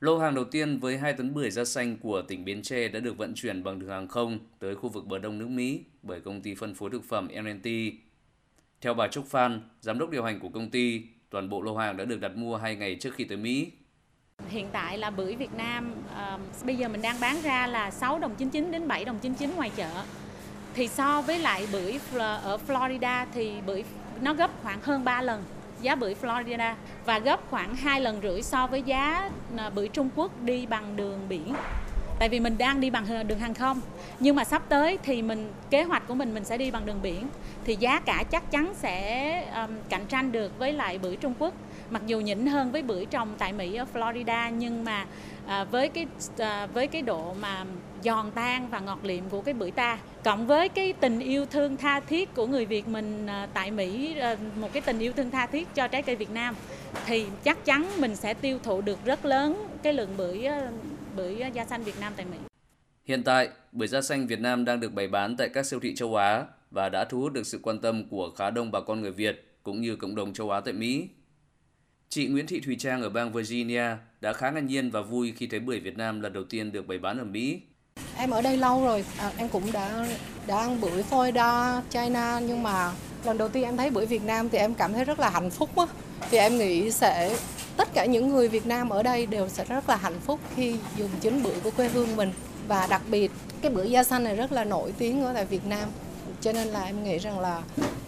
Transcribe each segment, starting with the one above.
Lô hàng đầu tiên với 2 tấn bưởi da xanh của tỉnh Bến Tre đã được vận chuyển bằng đường hàng không tới khu vực bờ đông nước Mỹ bởi công ty phân phối thực phẩm M&T. Theo bà Trúc Phan, giám đốc điều hành của công ty, toàn bộ lô hàng đã được đặt mua 2 ngày trước khi tới Mỹ. Hiện tại là bưởi Việt Nam uh, bây giờ mình đang bán ra là 6 đồng 99 đến 7 đồng 99 ngoài chợ. Thì so với lại bưởi ở Florida thì bưởi nó gấp khoảng hơn 3 lần giá bưởi Florida và gấp khoảng 2 lần rưỡi so với giá à, bưởi Trung Quốc đi bằng đường biển. Tại vì mình đang đi bằng đường hàng không, nhưng mà sắp tới thì mình kế hoạch của mình mình sẽ đi bằng đường biển thì giá cả chắc chắn sẽ um, cạnh tranh được với lại bưởi Trung Quốc. Mặc dù nhỉnh hơn với bưởi trồng tại Mỹ ở Florida nhưng mà à, với cái à, với cái độ mà giòn tan và ngọt liệm của cái bưởi ta cộng với cái tình yêu thương tha thiết của người Việt mình à, tại Mỹ à, một cái tình yêu thương tha thiết cho trái cây Việt Nam thì chắc chắn mình sẽ tiêu thụ được rất lớn cái lượng bưởi à, bưởi da xanh Việt Nam tại Mỹ. Hiện tại, bưởi da xanh Việt Nam đang được bày bán tại các siêu thị châu Á và đã thu hút được sự quan tâm của khá đông bà con người Việt cũng như cộng đồng châu Á tại Mỹ. Chị Nguyễn Thị Thùy Trang ở bang Virginia đã khá ngạc nhiên và vui khi thấy bưởi Việt Nam lần đầu tiên được bày bán ở Mỹ. Em ở đây lâu rồi, à, em cũng đã đã ăn bưởi Florida, China nhưng mà lần đầu tiên em thấy bưởi Việt Nam thì em cảm thấy rất là hạnh phúc á. Thì em nghĩ sẽ tất cả những người Việt Nam ở đây đều sẽ rất là hạnh phúc khi dùng chính bưởi của quê hương mình và đặc biệt cái bưởi da xanh này rất là nổi tiếng ở tại Việt Nam cho nên là em nghĩ rằng là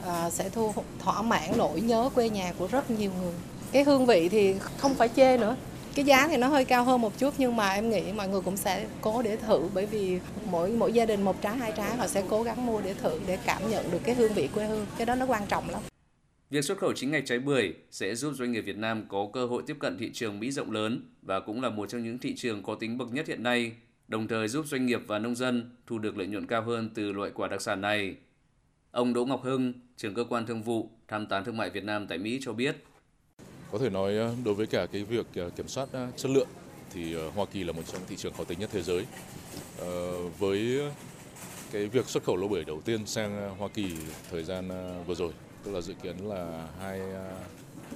à, sẽ thu thỏa mãn nỗi nhớ quê nhà của rất nhiều người cái hương vị thì không phải chê nữa cái giá thì nó hơi cao hơn một chút nhưng mà em nghĩ mọi người cũng sẽ cố để thử bởi vì mỗi mỗi gia đình một trái hai trái họ sẽ cố gắng mua để thử để cảm nhận được cái hương vị quê hương cái đó nó quan trọng lắm Việc xuất khẩu chính ngạch trái bưởi sẽ giúp doanh nghiệp Việt Nam có cơ hội tiếp cận thị trường Mỹ rộng lớn và cũng là một trong những thị trường có tính bậc nhất hiện nay, đồng thời giúp doanh nghiệp và nông dân thu được lợi nhuận cao hơn từ loại quả đặc sản này. Ông Đỗ Ngọc Hưng, trưởng cơ quan thương vụ, tham tán thương mại Việt Nam tại Mỹ cho biết. Có thể nói ờ, đối với cả cái việc ờ, kiểm soát ờ, chất lượng thì Hoa Kỳ là một trong thị trường khó tính nhất thế giới. với cái việc xuất khẩu lô bưởi đầu tiên sang Hoa Kỳ thời gian vừa rồi, tức là dự kiến là 2,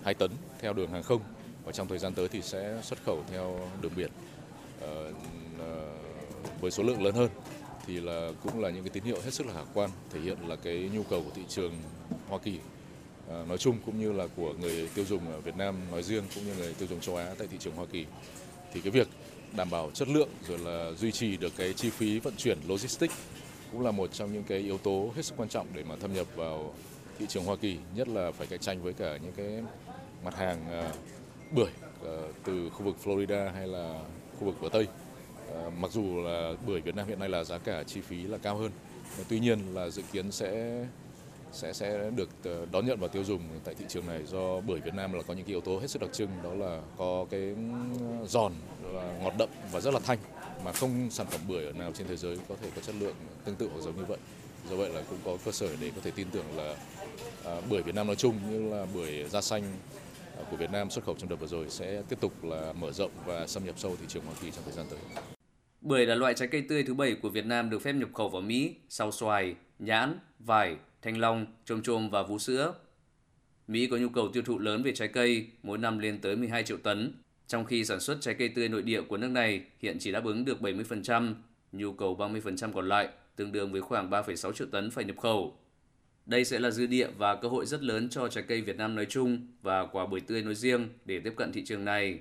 2 tấn theo đường hàng không và trong thời gian tới thì sẽ xuất khẩu theo đường biển với số lượng lớn hơn thì là cũng là những cái tín hiệu hết sức là khả quan thể hiện là cái nhu cầu của thị trường Hoa Kỳ Ờ, nói chung cũng như là của người tiêu dùng ở Việt Nam nói riêng cũng như người tiêu dùng châu Á tại thị trường Hoa Kỳ. Thì cái việc đảm bảo chất lượng rồi là duy trì được cái chi phí vận chuyển logistics cũng là một trong những cái yếu tố hết sức quan trọng để mà thâm nhập vào thị trường Hoa Kỳ, nhất là phải cạnh tranh với cả những cái mặt hàng ờ, bưởi ờ, từ khu vực Florida hay là khu vực bờ Tây. Mặc dù là bưởi Việt Nam hiện nay là giá cả chi phí là cao hơn, tuy nhiên là dự kiến sẽ sẽ sẽ được ờ, đón nhận và tiêu dùng tại thị trường này do bưởi Việt Nam là có những cái yếu tố hết sức đặc trưng đó là có cái giòn là ngọt đậm và rất là thanh mà không sản phẩm bưởi ở nào trên thế giới có thể có chất lượng tương tự hoặc giống như vậy do vậy là cũng có cơ sở để có thể tin tưởng là à, bưởi Việt Nam nói chung như là bưởi da xanh à, của Việt Nam xuất khẩu trong đợt vừa rồi sẽ tiếp tục là mở rộng và xâm nhập sâu thị trường Hoa Kỳ trong thời gian tới. Bưởi là loại trái cây tươi thứ bảy của Việt Nam được phép nhập khẩu vào Mỹ sau xoài, nhãn, vải, thanh long, trôm trôm và vú sữa. Mỹ có nhu cầu tiêu thụ lớn về trái cây, mỗi năm lên tới 12 triệu tấn, trong khi sản xuất trái cây tươi nội địa của nước này hiện chỉ đáp ứng được 70%, nhu cầu 30% còn lại, tương đương với khoảng 3,6 triệu tấn phải nhập khẩu. Đây sẽ là dư địa và cơ hội rất lớn cho trái cây Việt Nam nói chung và quả bưởi tươi nói riêng để tiếp cận thị trường này.